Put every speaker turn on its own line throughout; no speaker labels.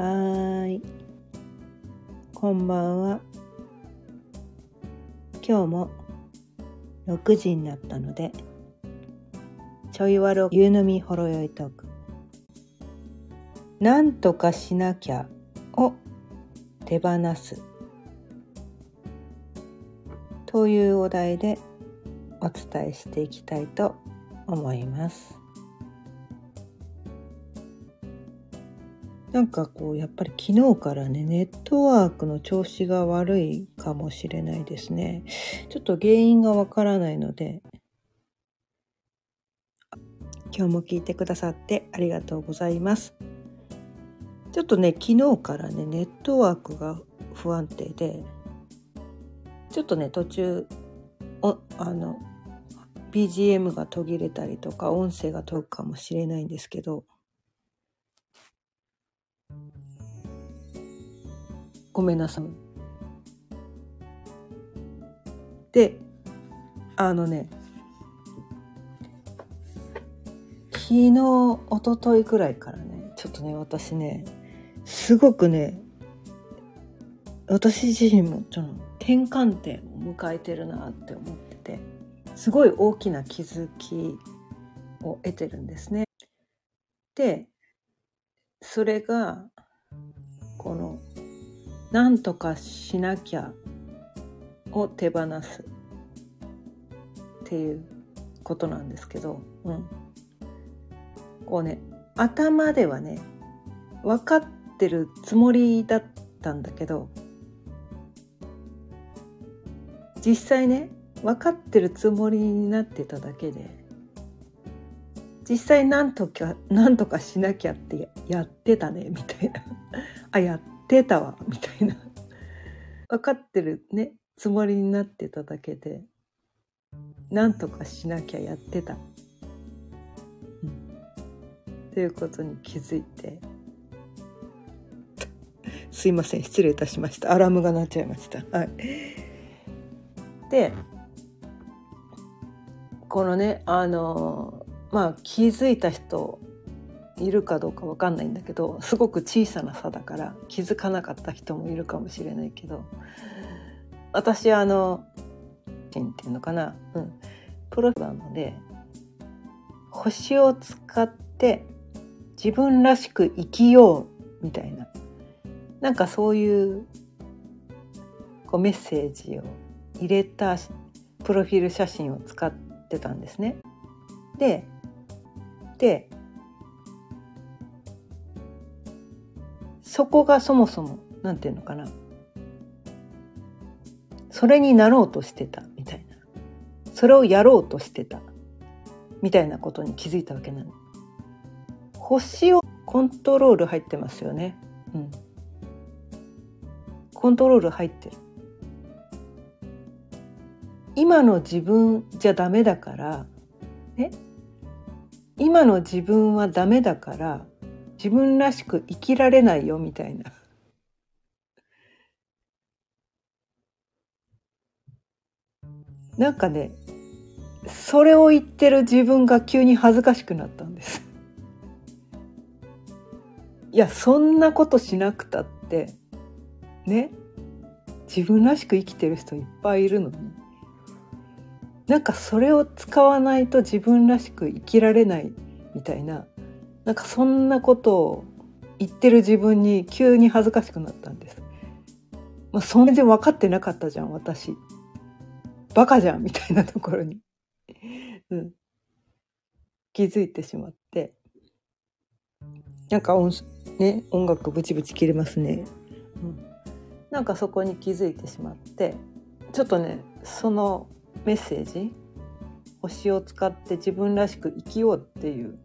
ーい。こんばんは。今日も6時になったので、ちょいわろ夕飲みほろよいトーク。なんとかしなきゃを手放す。というお題でお伝えしていきたいと思います。なんかこうやっぱり昨日からねネットワークの調子が悪いかもしれないですね。ちょっと原因がわからないので今日も聞いてくださってありがとうございます。ちょっとね昨日からねネットワークが不安定でちょっとね途中おあの BGM が途切れたりとか音声が飛ぶかもしれないんですけどごめんなさい。であのね昨日一昨日くらいからねちょっとね私ねすごくね私自身もちょっと転換点を迎えてるなって思っててすごい大きな気づきを得てるんですね。でそれがこの「なんとかしなきゃ」を手放すっていうことなんですけど、うん、こうね頭ではね分かってるつもりだったんだけど実際ね分かってるつもりになってただけで実際なんとかなんとかしなきゃってやってたねみたいな。あやってたわみたいな。分かってるね。つもりになってただけで。なんとかしなきゃやってた、うん、っていうことに気づいて。すいません。失礼いたしました。アラームが鳴っちゃいました。はい。でこのねあのまあ気づいた人いるかどうかわかんないんだけどすごく小さな差だから気づかなかった人もいるかもしれないけど私あのっていうのかな、うん、プロなので星を使って自分らしく生きようみたいななんかそういうこうメッセージを入れたプロフィール写真を使ってたんですね。ででそこがそもそも何て言うのかなそれになろうとしてたみたいなそれをやろうとしてたみたいなことに気づいたわけなの。星をコントロール入ってますよね。うん。コントロール入ってる。今の自分じゃダメだからえ今の自分はダメだから自分らしく生きられないよみたいな。なんかねそれを言ってる自分が急に恥ずかしくなったんです。いやそんなことしなくたってね自分らしく生きてる人いっぱいいるのになんかそれを使わないと自分らしく生きられないみたいななんかそんなことを言ってる自分に急に恥ずかしくなったんです。まあ、そん然分かってなかったじゃん私。バカじゃんみたいなところに、うん、気づいてしまって。なんか音,、ね、音楽ブチブチ切れますね、うん、なんかそこに気づいてしまって。ちょっとねそのメッセージ星を使って自分らしく生きようっていう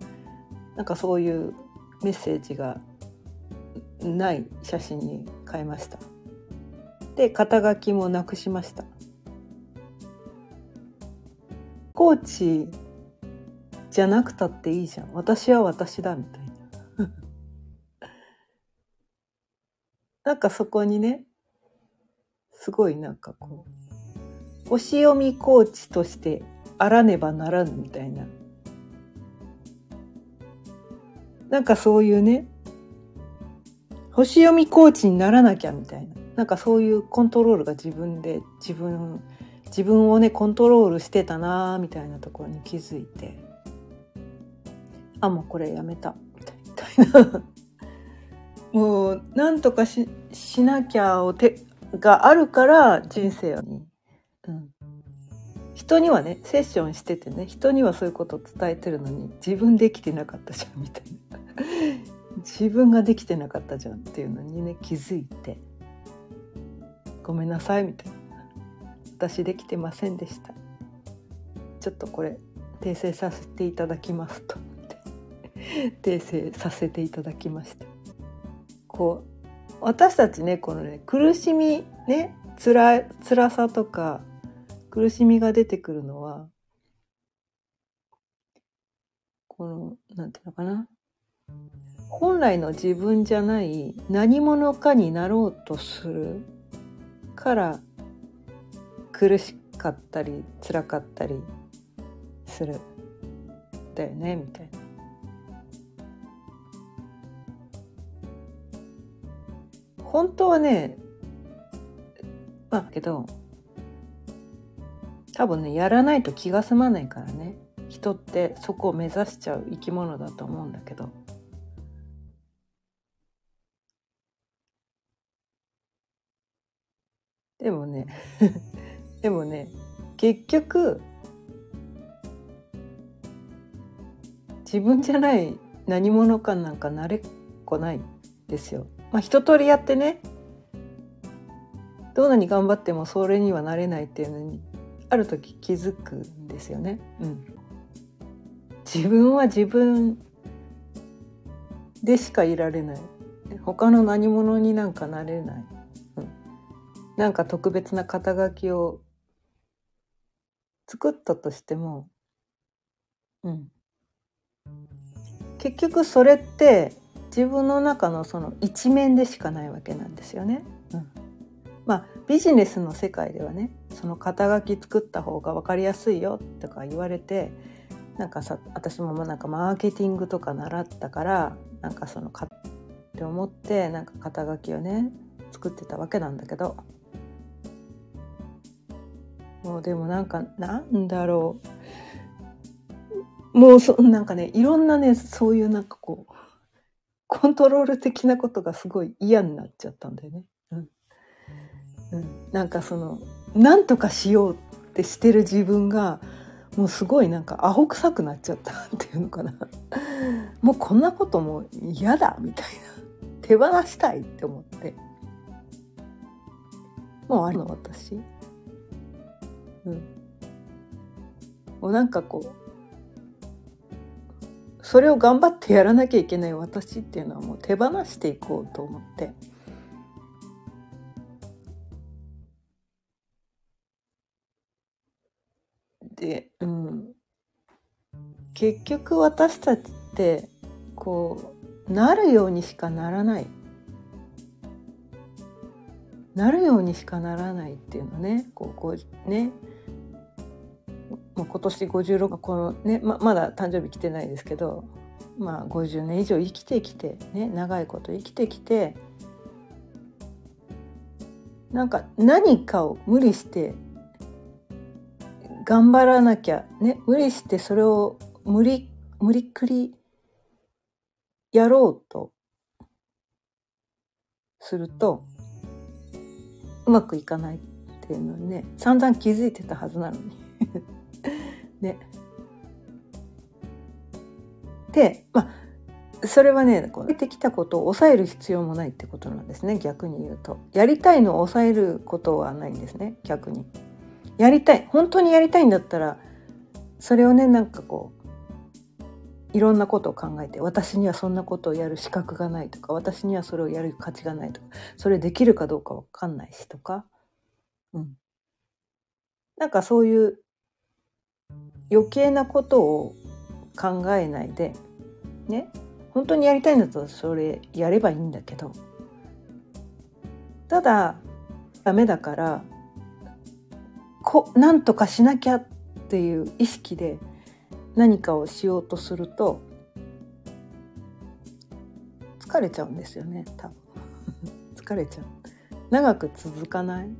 なんかそういうメッセージがない写真に変えました。で肩書きもなくしました。コーチじゃなくたっていいじゃん。私は私だみたいな。なんかそこにねすごいなんかこう星読みコーチとしてあらねばならぬみたいな。なんかそういうね星読みコーチにならなきゃみたいな。なんかそういうコントロールが自分で自分自分をねコントロールしてたなみたいなところに気づいて。あもうこれやめた。みたいな。もうなんとかししなきゃをてがあるから人生に、うん、人にはねセッションしててね人にはそういうことを伝えてるのに自分できてなかったじゃんみたいな。自分ができてなかったじゃんっていうのにね気づいてごめんなさいみたいな。私できてませんでした。ちょっとこれ訂正させていただきますと。訂正させていただきました。こう私たちねこのね苦しみねつら辛さとか苦しみが出てくるのはこのなんていうのかな本来の自分じゃない何者かになろうとするから苦しかったり辛かったりするだよねみたいな。本当はねまあけど多分ねやらないと気が済まないからね人ってそこを目指しちゃう生き物だと思うんだけどでもね でもね結局自分じゃない何者かなんかなれっこないですよ。まあ一通りやってねどんなに頑張ってもそれにはなれないっていうのにある時気づくんですよね。うん、自分は自分でしかいられない。他の何者になんかなれない。うん。なんか特別な肩書きを作ったとしても、うん、結局それって自分の中のその一面でしかないわけなんですよね。うん、まあビジネスの世界ではねその肩書き作った方が分かりやすいよとか言われてなんかさ私もなんかマーケティングとか習ったからなんかそのかって思ってなんか肩書きをね作ってたわけなんだけどもうでもなんかなんだろうもうそなんかねいろんなねそういうなんかこうコントロール的なことがすごい嫌になっちゃったんだよね。うん、なんかそのなんとかしようってしてる自分がもうすごいなんかアホ臭くなっちゃったっていうのかな。もうこんなことも嫌だみたいな。手放したいって思って。もうあるの私。うん、もうなんかこうそれを頑張ってやらなきゃいけない私っていうのはもう手放していこうと思って。うん、結局私たちってこうなるようにしかならない。なるようにしかならないっていうのね。こうこうね。もう今年56このねままだ誕生日来てないですけどまあ50年以上生きてきてね長いこと生きてきてなんか何かを無理して頑張らなきゃね無理してそれを無理無理くりやろうとするとうまくいかないっていうのにね散々気づいてたはずなのに ね。でまあそれはねこう出てきたことを抑える必要もないってことなんですね逆に言うと。やりたいのを抑えることはないんですね逆に。やりたい本当にやりたいんだったらそれをねなんかこういろんなことを考えて私にはそんなことをやる資格がないとか私にはそれをやる価値がないとかそれできるかどうかわかんないしとか、うん、なんかそういう余計なことを考えないでね本当にやりたいんだったらそれやればいいんだけどただダメだからこなんとかしなきゃっていう意識で何かをしようとすると疲れちゃうんですよね多分。疲れちゃう。長く続かない、うん、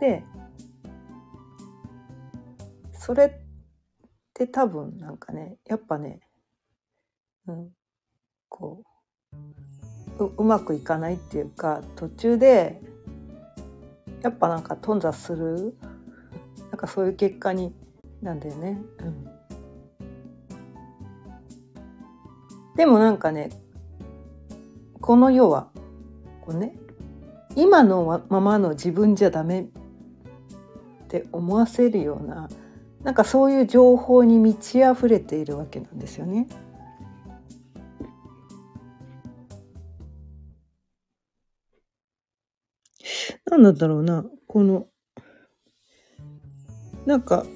でそれって多分なんかねやっぱね、うん、こうううまくいかないっていうか途中でやっぱなんか頓挫する？なんかそういう結果になんだよね。うん、でもなんかねこの世はこうね今のままの自分じゃダメって思わせるようななんかそういう情報に満ち溢れているわけなんですよね。なんだろうな。このなんか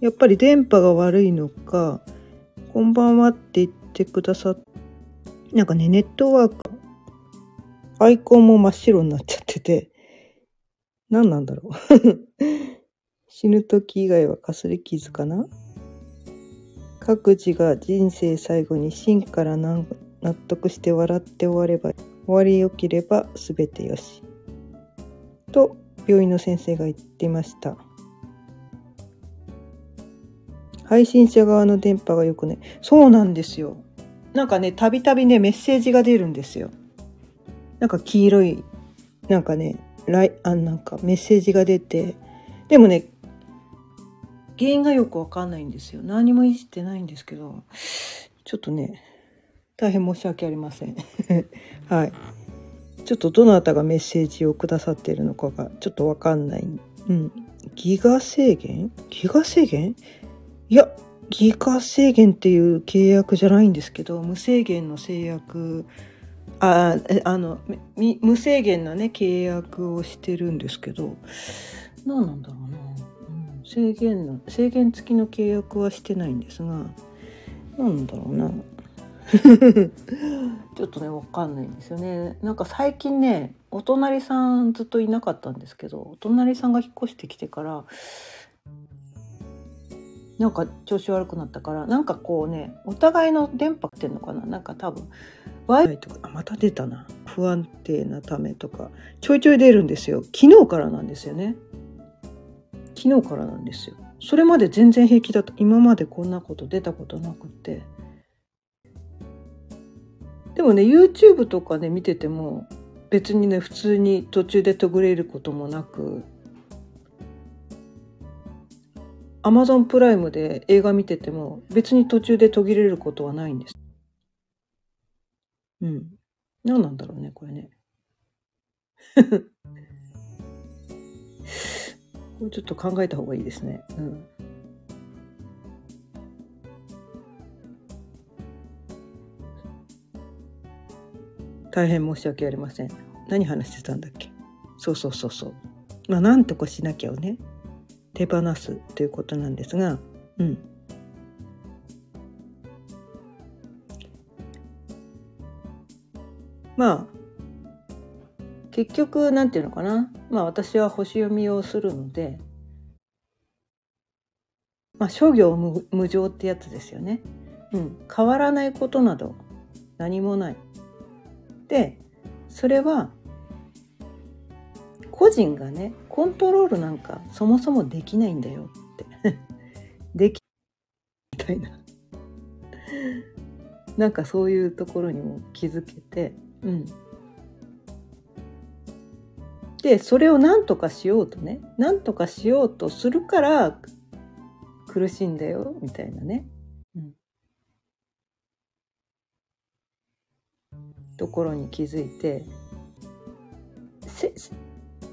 やっぱり電波が悪いのか「こんばんは」って言ってくださっなんかねネットワークアイコンも真っ白になっちゃってて何なんだろう。死ぬ時以外はかすり傷かな？各自が人生最後に真から納得して笑って終われば終わりよければ全てよし。と病院の先生が言ってました。配信者側の電波がよくね、そうなんですよ。なんかね、たびたびね、メッセージが出るんですよ。なんか黄色い、なんかね、ライあなんかメッセージが出て、でもね、原因がよくわかんないんですよ。何もいじってないんですけど、ちょっとね、大変申し訳ありません。はい。ちょっとどなたがメッセージをくださっているのかがちょっとわかんない。うん。ギガ制限？ギガ制限？いや、ギガ制限っていう契約じゃないんですけど、無制限の制約、あ、あの、無制限なね、契約をしてるんですけど、何なんだろうな。制限の制限付きの契約はしてないんですがなんだろうな ちょっとね分かんないんですよね。なんか最近ねお隣さんずっといなかったんですけどお隣さんが引っ越してきてからなんか調子悪くなったからなんかこうねお互いの電波ってんのかな？なんか多分 w i f i とかあまた出たな。不安定なためとかちょいちょい出るんですよ。昨日からなんですよね。昨日からなんですよ。それまで全然平気だと今までこんなこと出たことなくって。でもね YouTube とかね見てても別にね普通に途中で途切れることもなく Amazon プライムで映画見てても別に途中で途切れることはないんです。うん。何なんだろうねこれね。これちょっと考えた方がいいですね。うん。大変申し訳ありません。何話してたんだっけ？そうそうそうそう。まあ、なんとかしなきゃをね、手放すということなんですが、うん。まあ、結局、なんていうのかな？まあ私は星読みをするので、まあ諸行無無常ってやつですよね。うん。変わらないことなど何もない。で、それは個人がね、コントロールなんかそもそもできないんだよって。でき、みたいな。なんかそういうところにも気づけて、うん。でそれを何とかしようとね何とかしようとするから苦しいんだよみたいなね、ところに気づいて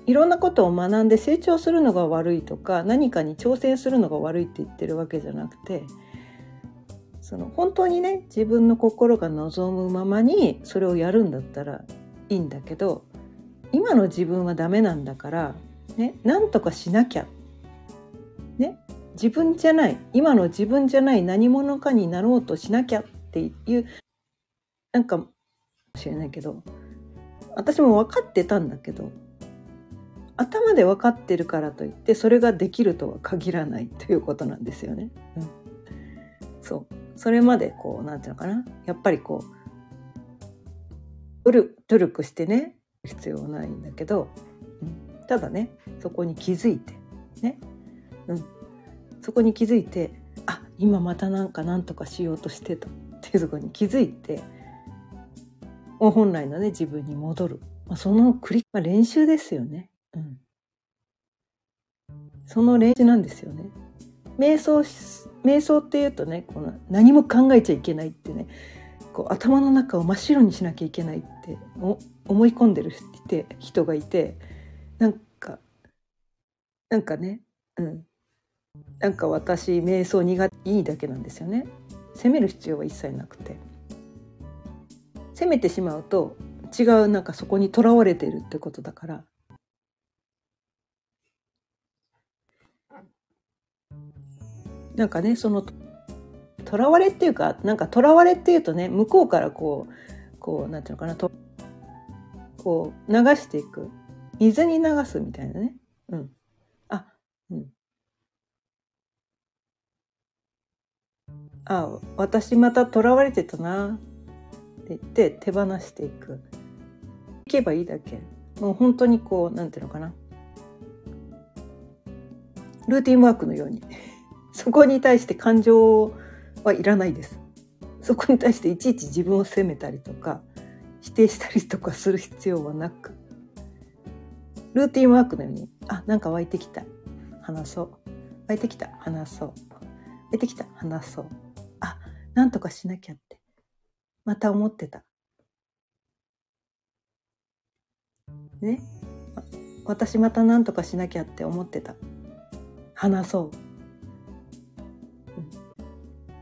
いろんなことを学んで成長するのが悪いとか何かに挑戦するのが悪いって言ってるわけじゃなくてその本当にね自分の心が望むままにそれをやるんだったらいいんだけど今の自分はダメなんだから、ね、なんとかしなきゃ。ね、自分じゃない、今の自分じゃない何者かになろうとしなきゃっていう、なんか、しれないけど、私も分かってたんだけど、頭で分かってるからといってそれができるとは限らないということなんですよね。うん、そう。それまでこうなんていうのかな。やっぱりこう努力してね必要ないんだけど、うん、ただねそこに気づいてね、うん、そこに気づいてあ今またなんか何とかしようとしてたっていうところに気づいて本来のね自分に戻る、まあ、その繰り、まあ、練習ですよね、うん、その練習なんですよね。瞑想瞑想っていうとねこの何も考えちゃいけないってねこう頭の中を真っ白にしなきゃいけないって思い込んでる人がいてなんかなんかねうん。なんか私瞑想苦手いいだけなんですよね。責める必要は一切なくて。責めてしまうと違うなんかそこにとらわれてるってことだから。なんかねそのとらわれっていうかなんかとらわれっていうとね向こうからこうこうなんていうのかなとこう流していく。水に流すみたいなね。うん。あうん。あ私またとらわれてたな。って言って手放していく。いけばいいだけ。もう本当にこうなんていうのかな。ルーティンワークのように。そこに対して感情はいらないです。そこに対していちいち自分を責めたりとか否定したりとかする必要はなく。ルーティンワークのようにあなんか湧いてきた。話そう。湧いてきた。話そう。湧いてきた。話そう。あなんとかしなきゃって。また思ってた。ね。私また何とかしなきゃって思ってた。話そ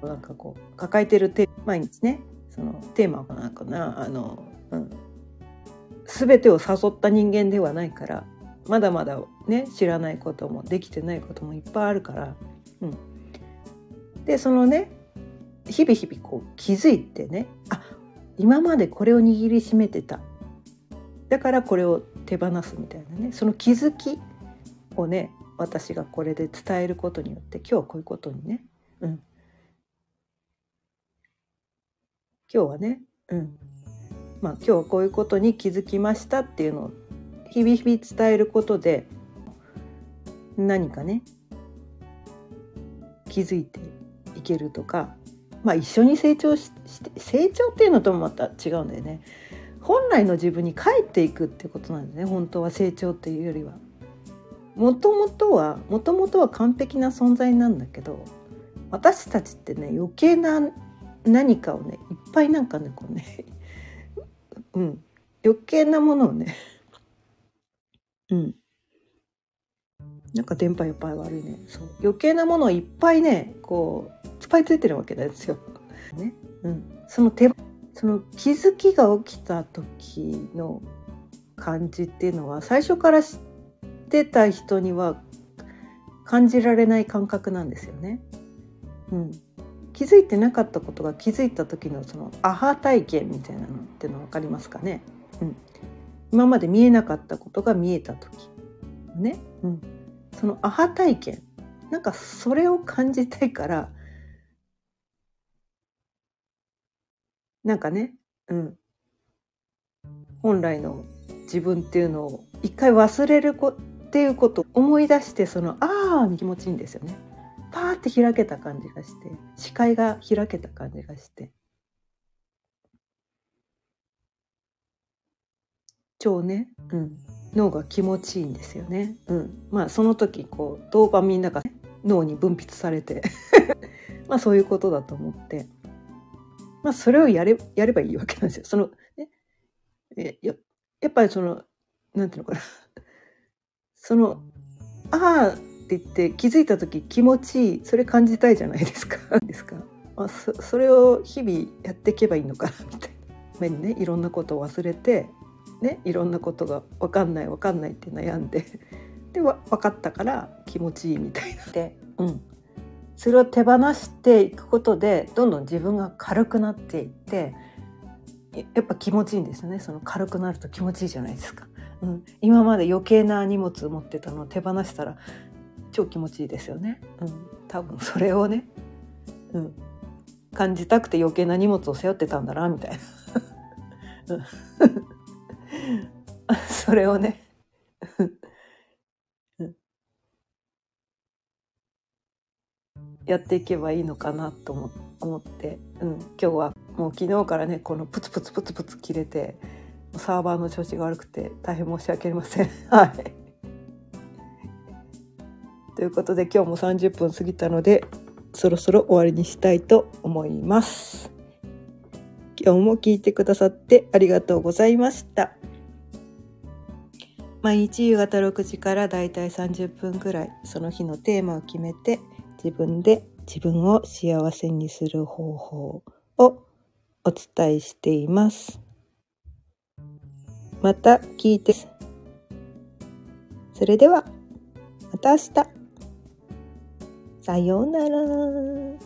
う。なんかこう抱えてるテ毎日ね。そのテーマはなんかなあの、うん、全てを誘った人間ではないからまだまだね知らないこともできてないこともいっぱいあるから、うん、でそのね日々日々こう気づいてねあ今までこれを握りしめてた。だからこれを手放すみたいなね。その気づきをね私がこれで伝えることによって今日はこういうことにね、うん、今日はね、うん。まあ今日はこういうことに気づきましたっていうのを日々日々伝えることで何かね気づいていけるとかまあ一緒に成長して成長っていうのともまた違うんだよね本来の自分に帰っていくってことなんですね本当は成長っていうよりは。もともとはもともとは完璧な存在なんだけど私たちってね余計な何かをねいっぱいなんかねこうね うん余計なものをね うんなんか電波いっぱい悪いね。そう。余計なものをいっぱいねこういっぱいついてるわけですよ。ね。うん、その手その気づきが起きた時の感じっていうのは最初から知ってた人には感じられない感覚なんですよね。うん、気づいてなかったことが気づいた時のそのアハ体験みたいなのっての分かりますかね、うん、今まで見えなかったことが見えた時。ね、うん、そのアハ体験。なんかそれを感じたいから。なんかね、うん、本来の自分っていうのを一回忘れるこっていうことを思い出してその「ああ」気持ちいいんですよね。パーって開けた感じがして視界が開けた感じがして。超ね、うん、脳が気持ちいいんですよね。うん、まあその時こうドーパミンが、ね、脳に分泌されて まあそういうことだと思って。まあそれをやれやればいいわけなんですよ。そのね。えややっぱりそのなんていうのかな。そのああって言って気づいた時気持ちいいそれ感じたいじゃないですか。ですか、まあ、そそれを日々やっていけばいいのかなみたいな。目にね。いろんなことを忘れて。ねいろんなことが分かんない分かんないって悩んで で分かったから気持ちいいみたいな。で、うん、それを手放していくことでどんどん自分が軽くなっていってやっぱ気持ちいいんですよね。その軽くなると気持ちいいじゃないですか。うん、今まで余計な荷物を持ってたのを手放したら超気持ちいいですよね。うん、多分それをね、うん、感じたくて余計な荷物を背負ってたんだなみたいな。それをねやっていけばいいのかなと思って、うん、今日はもう昨日からねこのプツプツプツプツ切れてサーバーの調子が悪くて大変申し訳ありません。はい。ということで今日も30分過ぎたのでそろそろ終わりにしたいと思います。今日も聞いてくださってありがとうございました。毎日夕方6時からだいたい30分くらいその日のテーマを決めて自分で自分を幸せにする方法をお伝えしています。また聞いて。それでは、また明日。さようなら。